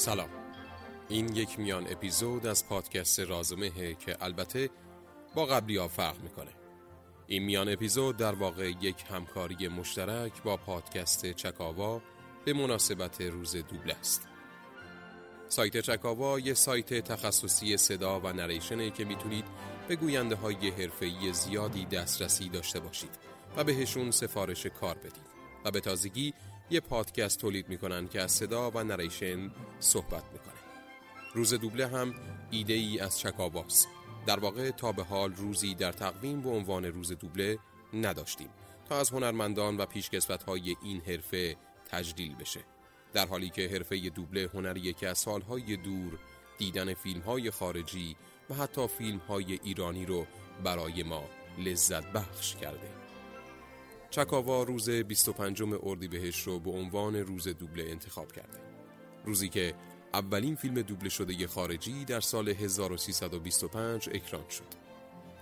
سلام. این یک میان اپیزود از پادکست رازمه که البته با قبلی ها فرق می‌کنه. این میان اپیزود در واقع یک همکاری مشترک با پادکست چکاوا به مناسبت روز دوبله است. سایت چکاوا یه سایت تخصصی صدا و نریشنه که می‌تونید به گوینده های حرفه‌ای زیادی دسترسی داشته باشید و بهشون سفارش کار بدید و به تازگی یه پادکست تولید می‌کنن که از صدا و نریشن صحبت می‌کنه. روز دوبله هم ایده ای از چکاواست. در واقع تا به حال روزی در تقویم به عنوان روز دوبله نداشتیم تا از هنرمندان و پیشکسوت های این حرفه تجلیل بشه. در حالی که حرفه دوبله هنریه که از سالهای دور دیدن فیلم های خارجی و حتی فیلم های ایرانی رو برای ما لذت بخش کرده. چکاوا روز 25 اردیبهشت رو به عنوان روز دوبله انتخاب کرده. روزی که اولین فیلم دوبله شده خارجی در سال 1325 اکران شد.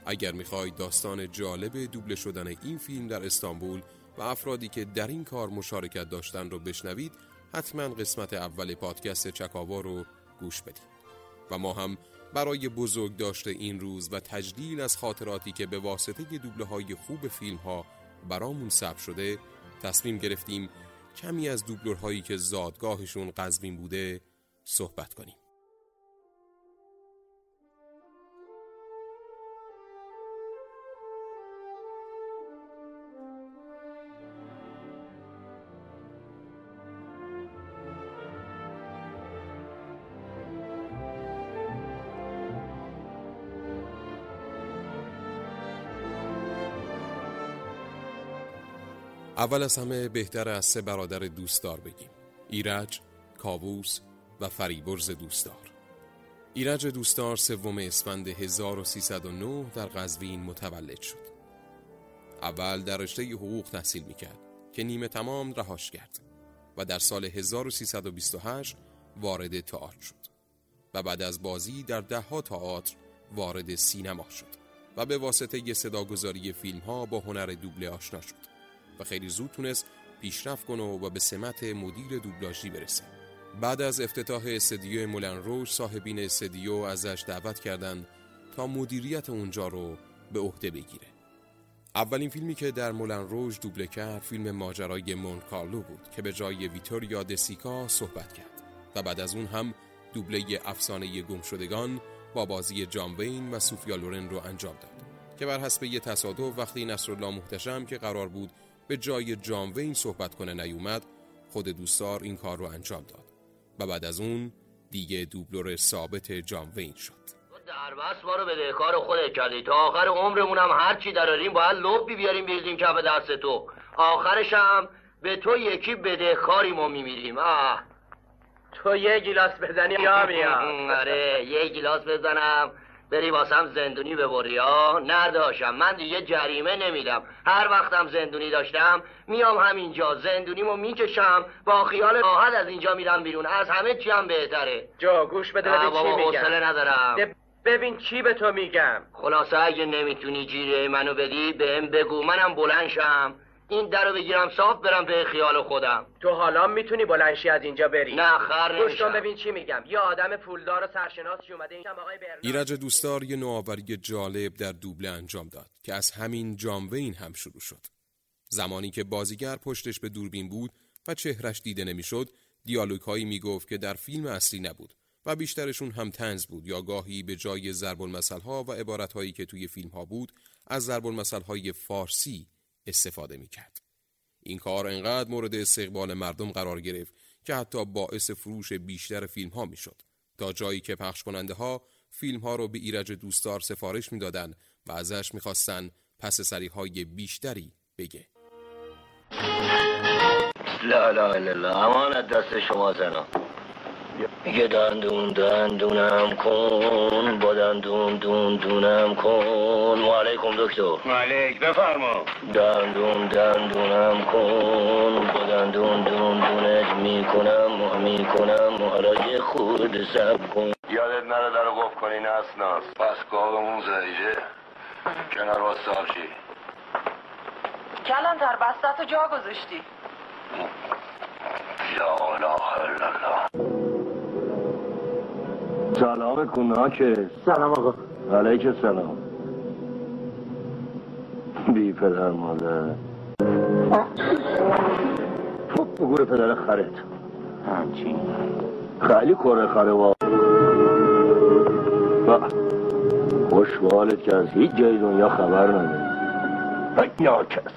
اگر می‌خواید داستان جالب دوبله شدن این فیلم در استانبول و افرادی که در این کار مشارکت داشتن رو بشنوید حتما قسمت اول پادکست چکاوا رو گوش بدید. و ما هم برای بزرگ داشته این روز و تجلیل از خاطراتی که به واسطه دوبله های خوب فیلم ها برامون ثبت شده تصمیم گرفتیم کمی از دوبلورهایی که زادگاهشون قزوین بوده صحبت کنیم. اول از همه بهتر از سه برادر دوستدار بگیم. ایرج، کاووس و فریبرز دوستدار. ایرج دوستدار سوم اسفند 1309 در قزوین متولد شد. اول در رشته حقوق تحصیل می‌کرد که نیمه تمام رهاش کرد و در سال 1328 وارد تئاتر شد و بعد از بازی در دهها تئاتر وارد سینما شد و به واسطه صداگذاری فیلم ها با هنر دوبله آشنا شد. و خیلی زود تونست پیشرفت کنه و به سمت مدیر دوبلاژی برسه. بعد از افتتاح استدیو مولن روش صاحبین استدیو ازش دعوت کردند تا مدیریت اونجا رو به عهده بگیره. اولین فیلمی که در مولن روش دوبله کرد فیلم ماجرای مون کارلو بود که به جای ویتوریا دسیکا صحبت کرد و بعد از اون هم دوبله افسانه گمشدگان با بازی جان وین و سوفیا لورن رو انجام داد که بر حسب یه تصادف وقتی نصرالله محتشم که قرار بود به جای جان وین صحبت کنه نیومد خود دوستار این کار رو انجام داد و بعد از اون دیگه دوبلور ثابت جان وین شد. دربست ما رو به کار خودت کردی تا آخر عمرمون هم هر چی دراریم باید لبی بیاریم بیزیم کف دست تو. آخرش هم به تو یکی بدهکاری ما میمیریم. آه. تو یه گیلاس بزنی یا میام آره یه گیلاس بزنم. بری واسم زندونی ببری ها نداشتم من دیگه جریمه نمیدم. هر وقتم زندونی داشتم میام همینجا زندونیمو می‌کشم. با خیال راحت از اینجا میرم بیرون. از همه چی هم بهتره. جا گوش بده ببین چی میگم. ندارم. ببین چی به تو میگم. خلاصه اگه نمی‌تونی جیره منو بدی بهم بگو. منم بلند شم. این در رو بگیرم صاف برم به خیال خودم. تو حالا می‌تونی بلنشی از اینجا بری. نه خر نمیشم. ببین چی میگم. یه آدم پولدار و سرشناسی اومده؟ اینجا آقای برنارد ایرج دوستار یه نوآوری جالب در دوبله انجام داد که از همین جاموین هم شروع شد. زمانی که بازیگر پشتش به دوربین بود و چهرش دیده نمی‌شد دیالوگ هایی می‌گفت که در فیلم اصلی نبود و بیشترشون هم تنز بود یا گاهی به جای ضرب المثل ها و عبارت هایی که توی فیلم ها بود از ضرب المثل های فارسی استفاده می کرد. این کار انقدر مورد استقبال مردم قرار گرفت که حتی باعث فروش بیشتر فیلم ها می شد. تا جایی که پخش کننده ها فیلم ها رو به ایرج دوستار سفارش می‌دادند و ازش می‌خواستن پس سری های بیشتری بگه. لا لا لا امانت دست شما زنان میگه دندون دندونم کن با دندون دون دونم کن. و علیکم دکتر. علیک بفرما. دندون دندونم کن با دندون دون دونت می‌کنم می‌کنم حالا یه خود سب کن. یادت نره در قف کنی نسناس پس گاهمون زایجه کنار واسه چی؟ کلان تر بستتو جا گذاشتی. یا اله الا الله. سلام کناکه سلام آقا. علیک سلام بی پدر مادر. فوق بگوره پدر خرت. همچین. خیلی کره خره با. خوش که از هیچ جای دنیا خبر نداری ای ناکس.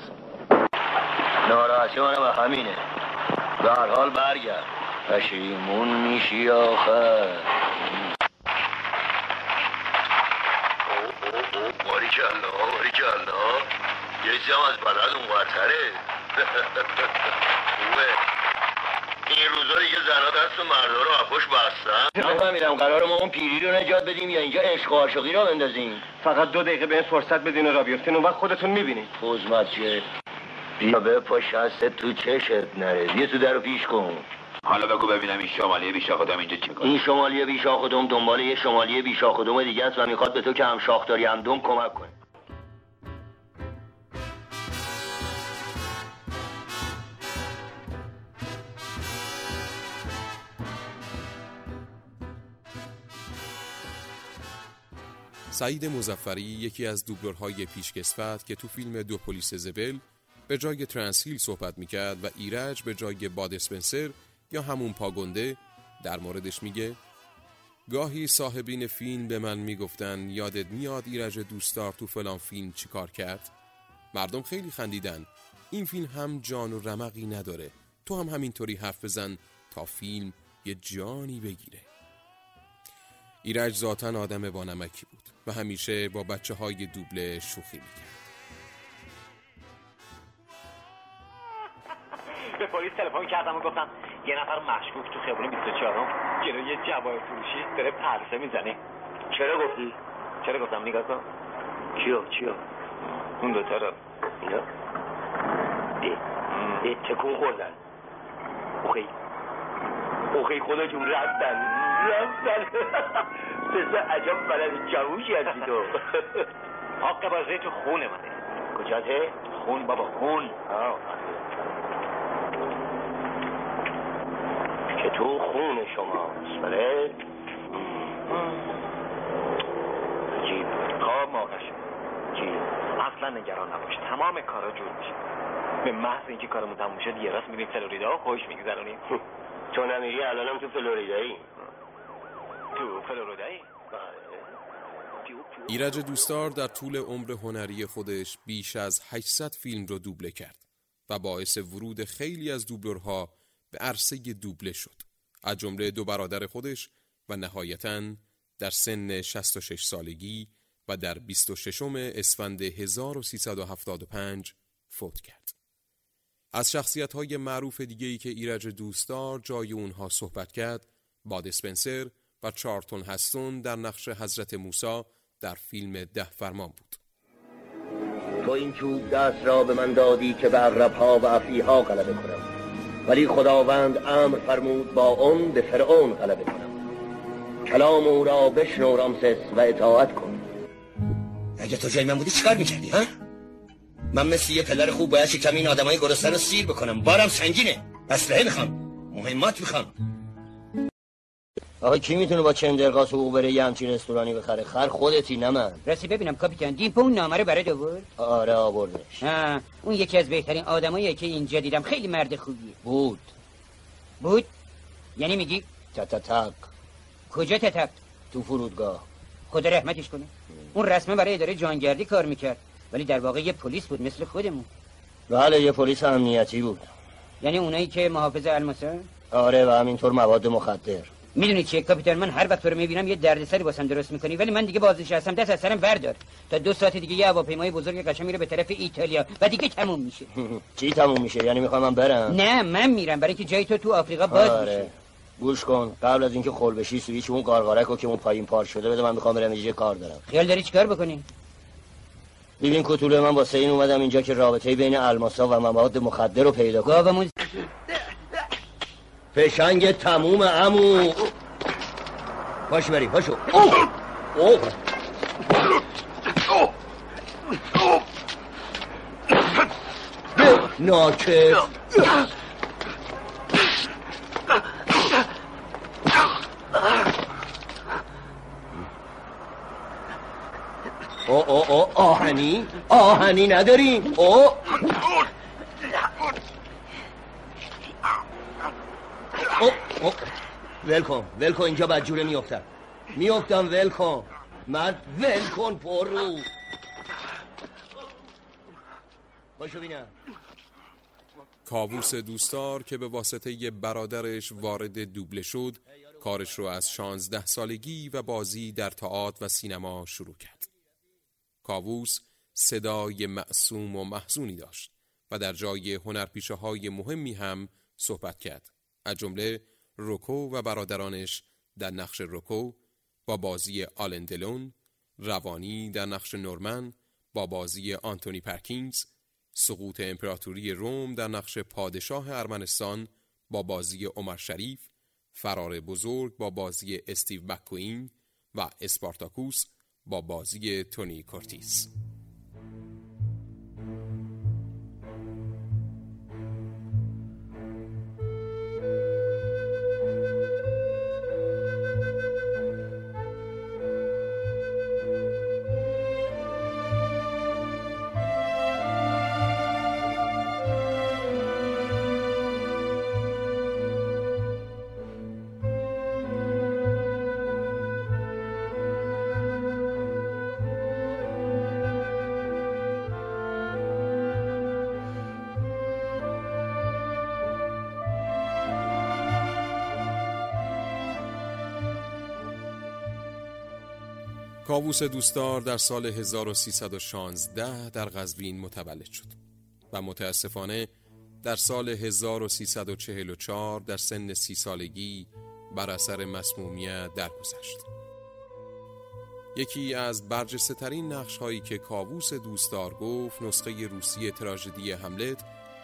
ناراحتی منم همینه. به هر حال برگرد. پشیمون میشی آخر باری کلا باری کلا یه از بلد اون برتره خوبه این روزا دیگه زنا دست و مردا رو اپوش بستن. نفهمیدم قرار ما اون پیری رو نجات بدیم یا اینجا عشق و عاشقی رو بندازیم. فقط دو دقیقه به این فرصت بدین و را بیفتین اون وقت خودتون می‌بینید حزمت چه بیا به پاش تو چشت نره. بیا تو در رو پیش کن. حالا بگو ببینم این شمالی بیشا خودم اینجا چه کنه این شمالی بیشاخ دوم دنبال یه شمالی بیشاخ دوم دیگه است و می‌خواد به تو که هم شاخ داری هم دوم کمک کنه. سعید مزفری یکی از دوبلورهای پیشکسوت که تو فیلم دو پلیس زبل به جای ترانسهیل صحبت می‌کرد و ایرج به جای باد اسپنسر یا همون پاگنده در موردش میگه گاهی صاحبین فیلم به من می‌گفتن یادت میاد ایرج دوستدار تو فلان فیلم چیکار کرد؟ مردم خیلی خندیدن. این فیلم هم جان و رمقی نداره. تو هم همینطوری حرف بزن تا فیلم یه جانی بگیره. ایرج ذاتا آدم با نمکی بود. و همیشه با بچه های دوبله شوخی می‌کرد. به پلیس تلفن کردم و گفتم یه نفر مشکوک تو خیابون 24 جلوی یه جوای فروشی داره پرسه می‌زنه. چرا گفتی؟ چرا گفتم نگاه کن. کیو؟ کیو اون دوتا رو. اینا؟ ای ای تکون خوردن. اوخی اوخی خدا جون رفتن. پسر عجب بلد جووشی هستی تو. حق بازه تو خونه منه. کجاته؟ خون بابا خون. که تو خون شماست بله؟ عجیب. خواب شد چی؟ اصلا نگران نباش. تمام کارا جور میشه. به محض اینکه کارمون تموم شد یه راست میریم فلوریدا و خوش میگذرونیم. تو نمیری الانم تو فلوریدایی؟ ایرج دوستار در طول عمر هنری خودش بیش از 800 فیلم رو دوبله کرد و باعث ورود خیلی از دوبلورها به عرصه دوبله شد. از جمله دو برادر خودش و نهایتاً در سن 66 سالگی و در 26 اسفند 1375 فوت کرد. از شخصیت های معروف دیگهی که ایرج دوستدار جای اونها صحبت کرد باد اسپنسر و چارتون هستون در نقش حضرت موسی در فیلم ده فرمان بود. تو این چوب دست را به من دادی که به عربها و افریها غلبه کنم. ولی خداوند امر فرمود با اون به فرعون غلبه کنم. کلام او را بشنو رامسس و اطاعت کن. اگه تو جای من بودی چیکار می‌کردی ها؟ من مثل یه پدر خوب باید شکم این آدمای گرسنه رو سیر بکنم. بارم سنگینه. اسلحه می‌خوام. مهمات می‌خوام. آقا کی می‌تونه با چند درقاس حقوق بره یه همچین رستورانی بخره؟ خر خودتی نه من. راستی ببینم کاپیتان دیمپو اون نامه رو برات آورد آره آوردش. آه، اون یکی از بهترین آدماییه که اینجا دیدم. خیلی مرد خوبیه. بود. بود؟ یعنی میگی؟ تا تا کجا تتفت تو فرودگاه. خدا رحمتش کنه. اون رسما برای اداره جانگردی کار می‌کرد. ولی در واقع یه پلیس بود مثل خودمون. بله یه پلیس امنیتی بود. یعنی اونایی که محافظ الماسن آره و همینطور مواد مخدر. می‌دونی چیه کاپیتان من هر وقت تو رو می‌بینم یه دردسری واسم درست می‌کنی. ولی من دیگه بازنشستم دست از سرم بردار. تا دو ساعت دیگه یه هواپیمای بزرگ قشنگ میره به طرف ایتالیا. و دیگه تموم میشه. چی تموم میشه؟ یعنی می‌خوام من برم؟ نه من میرم. برای که جای تو تو آفریقا باز میشه آره گوش کن. قبل از اینکه خل بشی سویچ اون قارقارک رو که اون پایین پار شده بده من می‌خوام برم یه کار دارم. خیال داری چیکار بکنی؟ ببین کتوله من واسه این اومدم اینجا که رابطه بین الماسا و مواد مخدر رو پیدا کنم. فشنگ تموم امو پاش بری پاشو. اوه. اوه. او او او آهنی؟ آهنی نداریم. او ول کن ول کن اینجا بدجوره میافتم میافتم ول کن. مرد ول کن پر رو باشو بینم کاووس دوستار که به واسطه برادرش وارد دوبله شد کارش رو از شانزده سالگی و بازی در تئاتر و سینما شروع کرد. کاووس صدای معصوم و محزونی داشت و در جای هنرپیشه های مهمی هم صحبت کرد. از جمله روکو و برادرانش در نقش روکو با بازی آلندلون روانی در نقش نورمن با بازی آنتونی پرکینز سقوط امپراتوری روم در نقش پادشاه ارمنستان با بازی عمر شریف فرار بزرگ با بازی استیو مکوین و اسپارتاکوس با بازی تونی کورتیس. کاووس دوستدار در سال 1316 در قزوین متولد شد و متاسفانه در سال 1344 در سن سی سالگی بر اثر مسمومیت درگذشت. یکی از برجسته ترین نقش هایی که کاووس دوستدار گفت نسخه روسی تراژدی هملت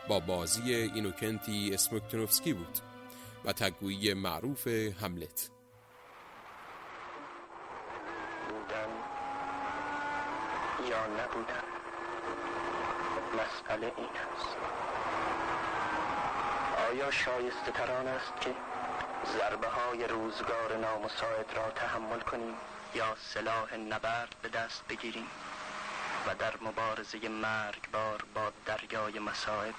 با بازی اینوکنتی اسموکتنوفسکی بود و تگویی معروف هملت یا نبودن. مسئله این است. آیا شایسته تران است که ضربه های روزگار نامساعد را تحمل کنیم یا سلاح نبرد به دست بگیریم و در مبارزه مرگبار با دریای مسائب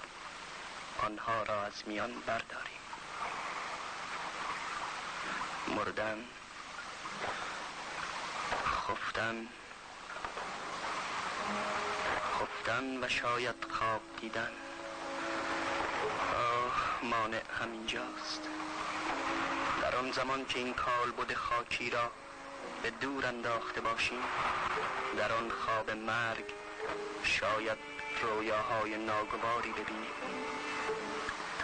آنها را از میان برداریم؟ مردن خفتن خفتن و شاید خواب دیدن. آه مانع همینجاست. در آن زمان که این کالبد خاکی را به دور انداخته باشیم در آن خواب مرگ شاید رویاهای ناگواری ببینیم.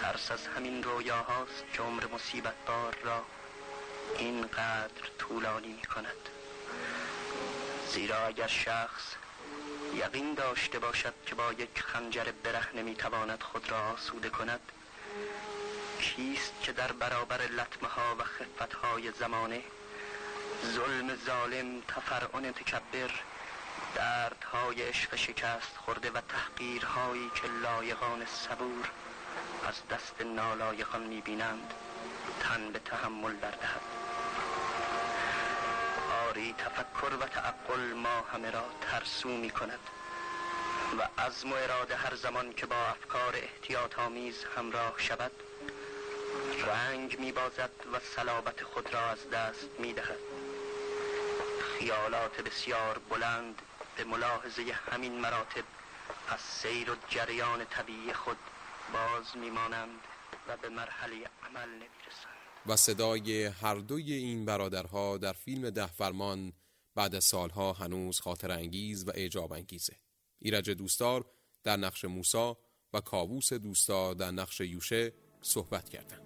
ترس از همین رویاهاست که عمر مصیبت بار را اینقدر طولانی می کند زیرا اگر شخص یقین داشته باشد که با یک خنجر برهنه نمی‌تواند خود را آسوده کند؟ کیست که در برابر لطمه ها و خفت های زمانه ظلم ظالم تفرعن تکبر دردهای عشق شکست خورده و تحقیرهایی که لایقان صبور از دست نالایقان می‌بینند تن به تحمل بردهد؟ آری تفکر و تعقل ما همه را ترسو می کند و عزم و اراده هر زمان که با افکار احتیاط آمیز همراه شود رنگ می بازد و صلابت خود را از دست می دهد. خیالات بسیار بلند به ملاحظه همین مراتب از سیر و جریان طبیعی خود باز میمانند و به مرحله عمل نمی‌رسند و صدای هر دوی این برادرها در فیلم ده فرمان بعد از سالها هنوز خاطر انگیز و اعجاب انگیزه. ایرج دوستار در نقش موسا و کاووس دوستار در نقش یوشه صحبت کردند.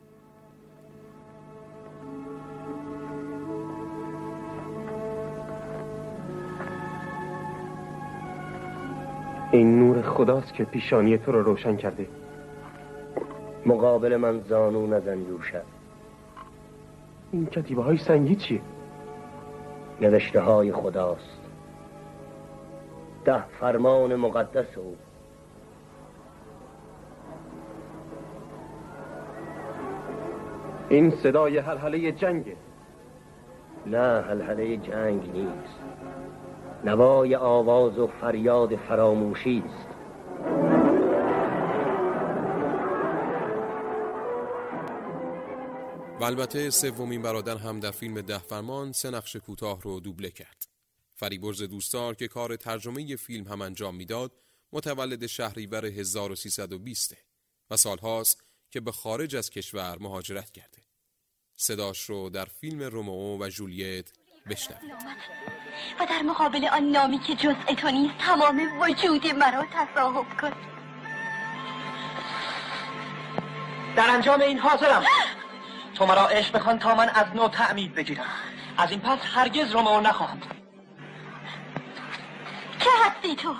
این نور خداست که پیشانی تو رو روشن کرده مقابل من زانو نزن یوشه این کتیبه های سنگی چیه؟ نوشته های خداست. ده فرمان مقدس او. این صدای حلحله جنگه. نه حلحله جنگ نیست. نوای آواز و فریاد فراموشی است. البته سومین برادر هم در فیلم ده فرمان سه نقش کوتاه رو دوبله کرد. فریبرز دوستار که کار ترجمه فیلم هم انجام می‌داد متولد شهریور 1320 و سالهاست که به خارج از کشور مهاجرت کرده. صداش رو در فیلم رومئو و جولیت بشنوید. و در مقابل آن نامی که جز تو نیست تمام وجود مرا تصاحب کن در انجام این حاضرم تو مرا عشق بکن تا من از نو تعمید بگیرم. از این پس هرگز رومئو نخواهم. که هستی تو؟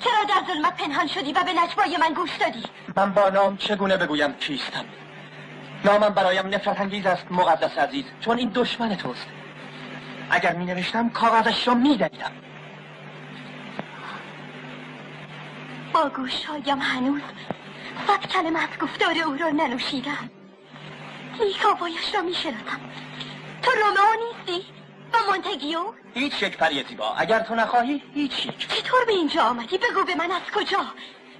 چرا در ظلمت پنهان شدی و به نجوای من گوش دادی؟ من با نام چگونه بگویم کیستم؟ نامم برایم نفرت انگیز است مقدس عزیز. چون این دشمن توست. اگر می نوشتم کاغذش را می دنیدم. با گوشهایم هنوز صد کلمه از گفتار او را ننوشیدم. لیک آوایش را می شناسم تو رومئو نیستی؟ با مونتگیو؟ هیچ یک پری زیبا. اگر تو نخواهی هیچ یک چطور به اینجا آمدی؟ بگو به من از کجا؟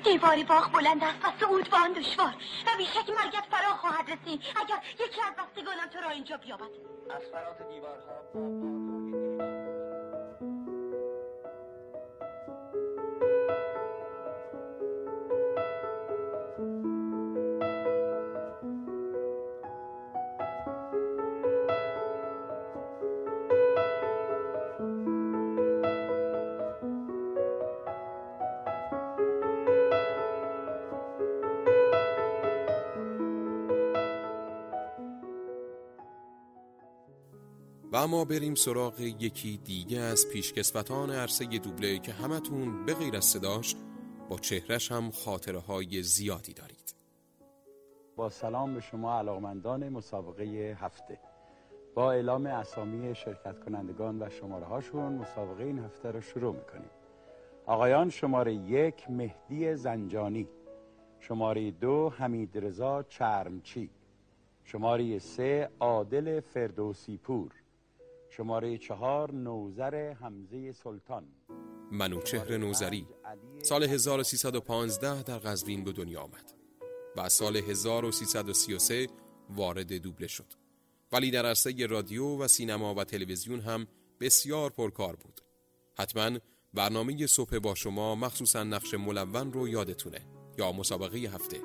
دیوار باغ بلند است و صعود با آن دشوار. و بیشک مرگت فرا خواهد رسید. اگر یکی از بستگانم تو را اینجا بیابد. از فرات دیوارها. و اما بریم سراغ یکی دیگه از پیشکسوتان عرصه دوبله که همتون به غیر از صداش با چهرش هم خاطره های زیادی دارید. با سلام به شما علاقمندان مسابقه هفته. با اعلام اسامی شرکت کنندگان و شماره هاشون مسابقه این هفته رو شروع می‌کنیم. آقایان شماره یک مهدی زنجانی شماره دو حمید رضا چرمچی شماره سه عادل فردوسی پور. شماره چهار نوزر حمزه سلطان. منوچهر نوزری سال 1315 در قزوین به دنیا آمد و سال 1333 وارد دوبله شد. ولی در عرصه رادیو و سینما و تلویزیون هم بسیار پرکار بود. حتما برنامه صبح با شما مخصوصا نقش ملون رو یادتونه یا مسابقه هفته.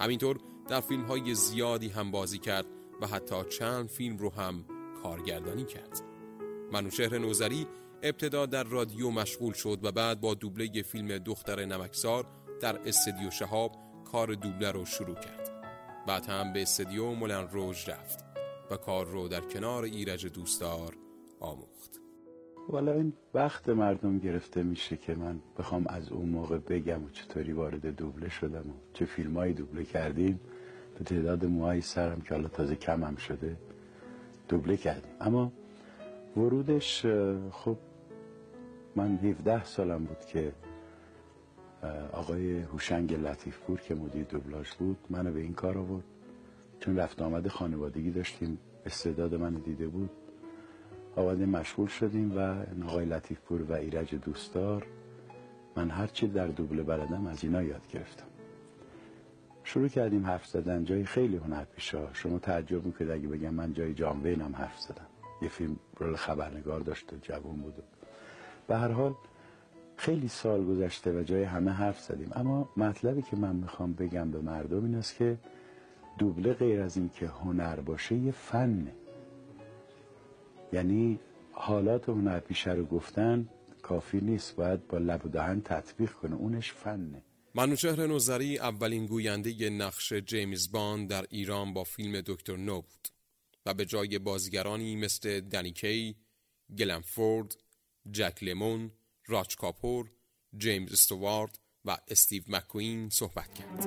همینطور در فیلم های زیادی هم بازی کرد و حتی چند فیلم رو هم کارگردانی کرد. منوشهر نوزری ابتدا در رادیو مشغول شد و بعد با دوبله فیلم دختر نمکزار در استدیو شهاب کار دوبله رو شروع کرد. بعد هم به استدیو ملن روژ رفت و کار رو در کنار ایرج دوستدار آموخت. والا این وقت مردم گرفته میشه که من بخوام از اون موقع بگم و چطوری وارد دوبله شدم و چه فیلمایی دوبله کردیم به تعداد موهای سرم که حالا تازه کمم شده. دوبله کردیم. اما ورودش خب من 17 سالم بود که آقای هوشنگ لطیفپور که مدیر دوبلاژ بود منو به این کار آورد. چون رفت آمد خانوادگی داشتیم استعداد من دیده بود. آمدیم مشغول شدیم و آقای لطیفپور و ایرج دوستدار من هرچی در دوبله بلدم از اینا یاد گرفتم. شروع کردیم حرف زدن. جای خیلی هنر پیشا شما تعجب می‌کنید اگه بگم من جای جان وینم حرف زدم. یه فیلم رول خبرنگار داشت و جوان بود به هر حال خیلی سال گذشته و جای همه حرف زدیم. اما مطلبی که من می‌خوام بگم به مردم این است که دوبله غیر از این که هنر باشه یه فنه. یعنی حالات هنر پیشه رو گفتن کافی نیست. باید با لب و دهن تطبیق کنه. اونش فنه. منوچهر نوزری اولین گوینده نقش جیمز باند در ایران با فیلم دکتر نو بود و به جای بازیگرانی مثل دنیکی، گلنفورد، جک لیمون، راچ کاپور، جیمز استوارد و استیو مکوین صحبت کرد.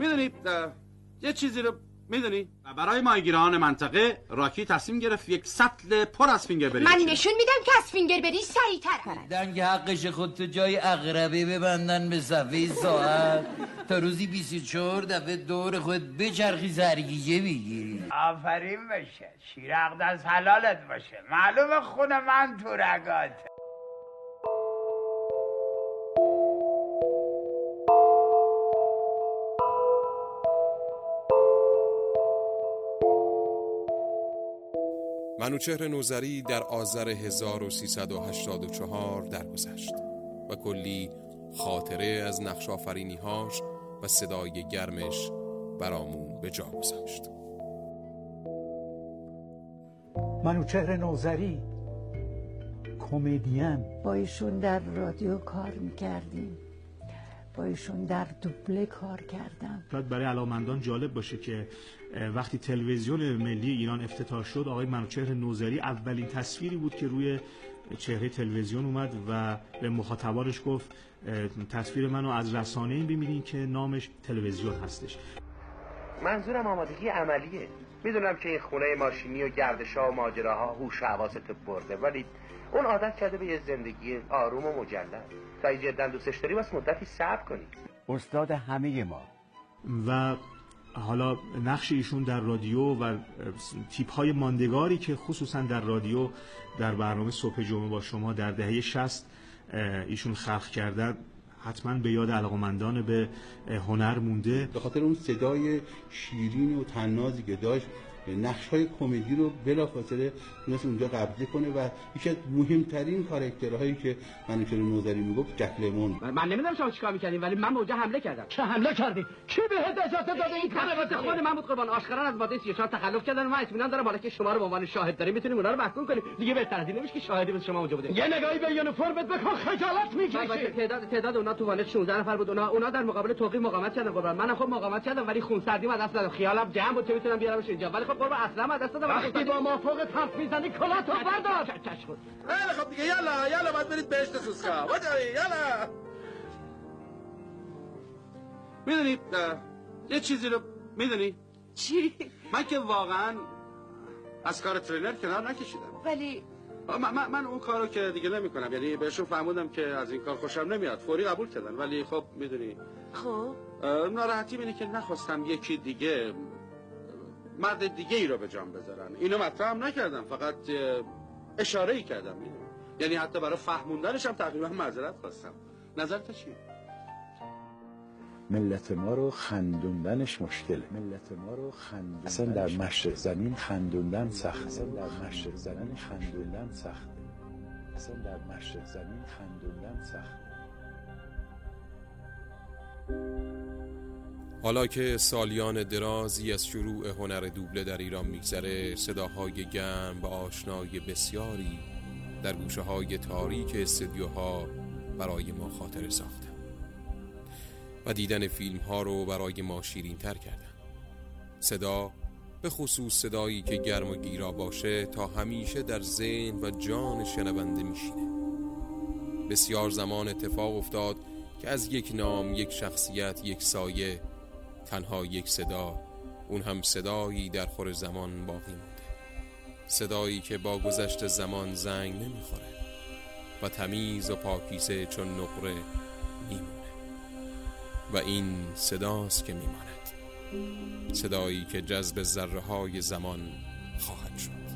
می‌دونی یه چیزی رو می‌دونی؟ برای ماهیگیران منطقه راکی تصمیم گرفت یک سطل پر از فینگر بری من نشون میدم که از فینگر بری سریعتر دنگ حقش خود تو جای اغربه ببندن به صفحه ساعت. تا روزی 24 دفعه دور خود بچرخی زرگیجه بگیری آفرین بشه شیرق دست حلالت باشه. معلوم خون من تو رگات منوچهر نوزری در آذر 1384 درگذشت و کلی خاطره از نقش هاش و صدای گرمش برامون به جا گذاشت. منوچهر نوزری کمدین. با ایشون در رادیو کار می‌کردیم. با ایشون در دوبله کار کردم. شاید برای علاقمندان جالب باشه که وقتی تلویزیون ملی ایران افتتاح شد آقای منوچهر نوزری اولین تصویری بود که روی چهره تلویزیون اومد و به مخاطبانش گفت تصویر منو از رسانه این ببینین که نامش تلویزیون هستش. منظورم آمادگی عملیه. می‌دونم که این خونه ماشینی و گردشا و ماجراها هوش حواست برده ولی اون عادت کرده به یه زندگی آروم و مجلل. تا این جدا دوستش داری واسه مدتی صبر کنی. استاد همه ما. و حالا نقش ایشون در رادیو و تیپ های ماندگاری که خصوصا در رادیو در برنامه صبح جمعه با شما در دهه 60 ایشون خلق کردن حتما به یاد علاقمندان به هنر مونده. به خاطر اون صدای شیرین و تنازی که داشت نقش های کمدی رو بلافاصله تونست اونجا قبضه کنه و یکی از مهمترین کاراکترهایی که من چرا نوزری می‌گفت جک لیمون من نمی‌دونم شما چیکار می‌کردین ولی من اونجا حمله کردم. چه حمله کردی؟ کی به اجازه داده این کار خود من بود قربان. آشکارا از ماده 34 تخلف کردن و من اطمینان دارم حالا که شما رو به عنوان شاهد داریم می‌تونیم اونا رو محکوم کنیم. دیگه بهتر از این نمیشه که شاهدی به شما اونجا بوده. یه نگاهی به یونیفرمت بکن خجالت می‌کشی. تعداد تعداد اونا تو وانت 16 نفر بود. اونا اونا در مقابل توقیف مقاومت کردن قربان. منم خب مقاومت کردم ولی خون سردی ما دست دادم خیالم جمع بود که می‌تونم بیارمش اینجا. ولی خب قربان اصلا ما دست دادم. وقتی با ما فوق حرف می‌زنی کلاتو بردار. خیلی خب دیگه یلا یلا باید برید بهشت سوسکا. بجایی یلا. می‌دونی یه چیزی رو می‌دونی؟ چی؟ من که واقعا از کار ترینر کنار نکشیدم. ولی من, من اون کارو که دیگه نمی کنم یعنی بهشون فهمودم که از این کار خوشم نمیاد. فوری قبول کردن. ولی خب می‌دونی. خب. ناراحتی اینه که نخواستم یکی دیگه مرد دیگه ای رو به جان بذارن اینو مطرح هم نکردم. فقط اشاره ای کردم یعنی حتی برای فهموندنش هم تقریبا معذرت خواستم. نظرت چیه؟ ملت ما رو خندوندنش مشکله. ملت ما رو خندوندن اصلا در مشرق زمین خندوندن سخته. اصلا در مشرق زمین خندوندن سخته. اصلا در مشرق زمین خندوندن سخته. حالا که سالیان درازی از شروع هنر دوبله در ایران میگذره صداهای گرم و آشنای بسیاری در گوشه های تاریک استودیوها برای ما خاطر ساختن و دیدن فیلم ها رو برای ما شیرین تر کردن. صدا به خصوص صدایی که گرم و گیرا باشه تا همیشه در ذهن و جان شنونده میشینه. بسیار زمان اتفاق افتاد که از یک نام یک شخصیت یک سایه تنها یک صدا اون هم صدایی در خور زمان باقی مونده صدایی که با گذشت زمان زنگ نمی‌خوره و تمیز و پاکیزه چون نقره میمونه. و این صداست که میماند. صدایی که جذب ذره های زمان خواهد شد.